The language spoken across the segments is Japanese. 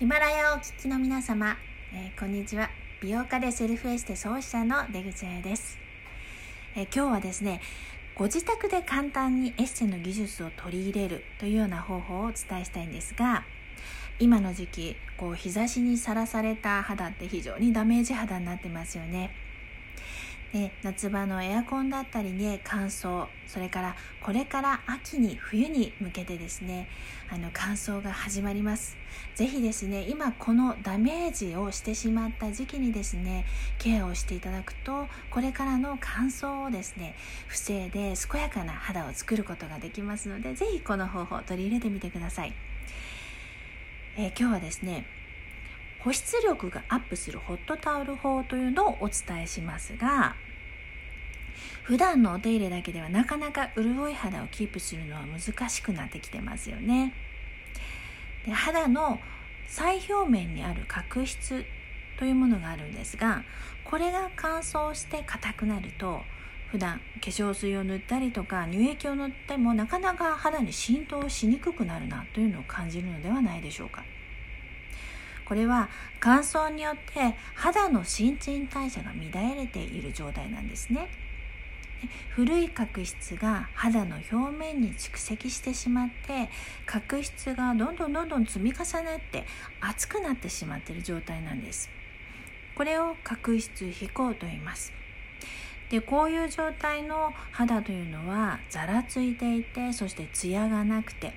ヒマラヤをお聞きの皆様、えー、こんにちは。美容家でセルフエステ創始者の出口彩です、えー、今日はですねご自宅で簡単にエステの技術を取り入れるというような方法をお伝えしたいんですが今の時期こう日差しにさらされた肌って非常にダメージ肌になってますよね。で夏場のエアコンだったりね乾燥それからこれから秋に冬に向けてですねあの乾燥が始まります。是非ですね今このダメージをしてしまった時期にですねケアをしていただくとこれからの乾燥をですね防いで健やかな肌を作ることができますので是非この方法を取り入れてみてください、えー、今日はですね保湿力がアップするホットタオル法というのをお伝えしますが普段のお手入れだけではなかなか潤い肌をキープするのは難しくなってきてますよねで肌の最表面にある角質というものがあるんですがこれが乾燥して硬くなると普段化粧水を塗ったりとか乳液を塗ってもなかなか肌に浸透しにくくなるなというのを感じるのではないでしょうか。これは乾燥によって肌の新陳代謝が乱れている状態なんですね。古い角質が肌の表面に蓄積してしまって角質がどんどんどんどん積み重なって熱くなってしまっている状態なんです。これを角質飛行と言います。でこういう状態の肌というのはざらついていてそしてツヤがなくて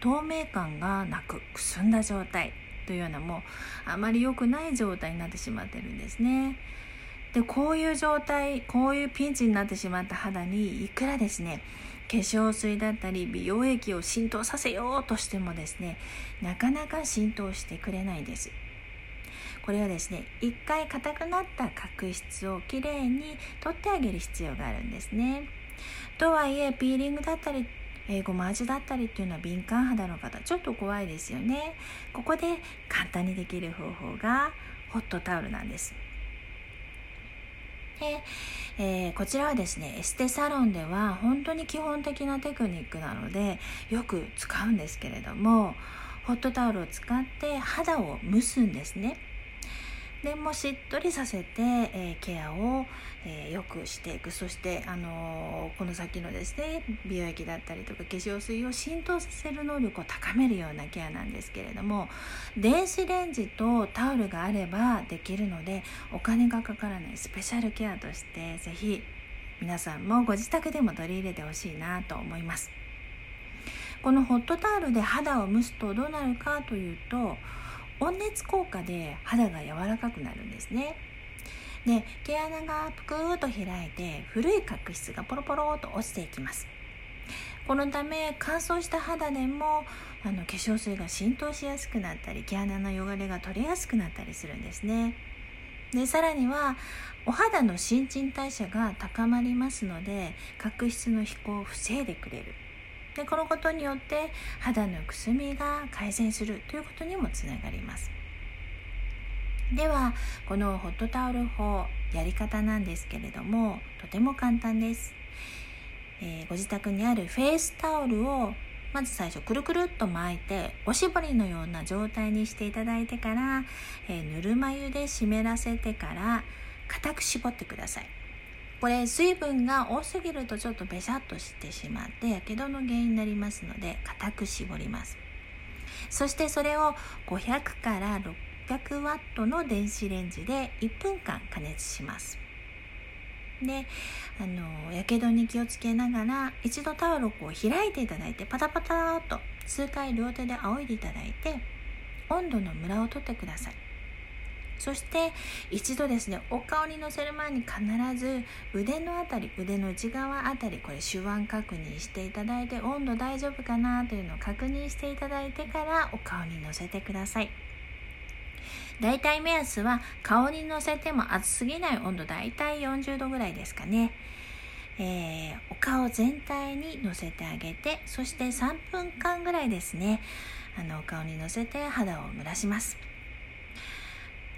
透明感がなくくすんだ状態。というようなもうあまり良くない状態になってしまってるんですね。でこういう状態こういうピンチになってしまった肌にいくらですね化粧水だったり美容液を浸透させようとしてもですねなかなか浸透してくれないですこれはですね一回硬くなった角質をきれいに取ってあげる必要があるんですねとはいえピーリングだったりえー、ごま味だったりっていうのは敏感肌の方ちょっと怖いですよね。ここで簡単にできる方法がホットタオルなんです。で、えー、こちらはですねエステサロンでは本当に基本的なテクニックなのでよく使うんですけれどもホットタオルを使って肌を蒸すんですね。でもしっとりさせて、えー、ケアを、えー、よくしていくそして、あのー、この先のですね美容液だったりとか化粧水を浸透させる能力を高めるようなケアなんですけれども電子レンジとタオルがあればできるのでお金がかからないスペシャルケアとして是非皆さんもご自宅でも取り入れてほしいなと思います。このホットタオルで肌を蒸すとどうなるかというと温熱効果で肌が柔らかくなるんですね。で毛穴がぷくーっと開いて古い角質がポロポロと落ちていきます。このため乾燥した肌でもあの化粧水が浸透しやすくなったり毛穴の汚れが取れやすくなったりするんですね。でさらにはお肌の新陳代謝が高まりますので角質の肥厚を防いでくれる。でこのことによって肌のくすみが改善するということにもつながります。ではこのホットタオル法やり方なんですけれどもとても簡単です、えー、ご自宅にあるフェイスタオルをまず最初くるくるっと巻いておしぼりのような状態にしていただいてから、えー、ぬるま湯で湿らせてから固く絞ってください。これ水分が多すぎるとちょっとべしゃっとしてしまってやけどの原因になりますので固く絞ります。そしてそれを500から600ワットの電子レンジで1分間加熱します。であのやけどに気をつけながら一度タオルを開いていただいてパタパタと数回両手で仰いでいただいて温度のムラを取ってください。そして一度ですねお顔にのせる前に必ず腕のあたり腕の内側あたりこれ手腕確認していただいて温度大丈夫かなというのを確認していただいてからお顔にのせてくださいだいたい目安は顔にのせても熱すぎない温度だいたい40度ぐらいですかねえー、お顔全体にのせてあげてそして3分間ぐらいですねあのお顔にのせて肌を蒸らします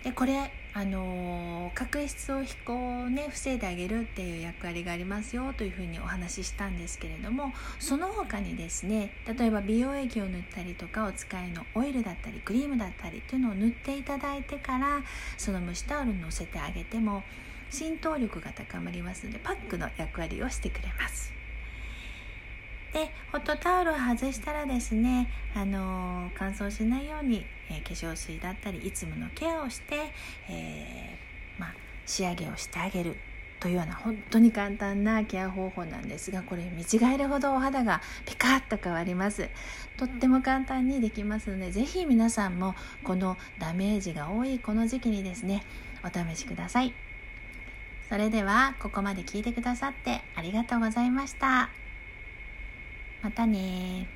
でこれあの角質を飛行をね防いであげるっていう役割がありますよというふうにお話ししたんですけれどもその他にですね例えば美容液を塗ったりとかお使いのオイルだったりクリームだったりっていうのを塗っていただいてからその蒸しタオルにのせてあげても浸透力が高まりますのでパックの役割をしてくれます。でホットタオルを外したらですね、あの、乾燥しないように、えー、化粧水だったりいつものケアをして、えー、まあ、仕上げをしてあげるというような本当に簡単なケア方法なんですがこれ見違えるほどお肌がピカッと変わりますとっても簡単にできますので是非皆さんもこのダメージが多いこの時期にですねお試しくださいそれではここまで聞いてくださってありがとうございました。またね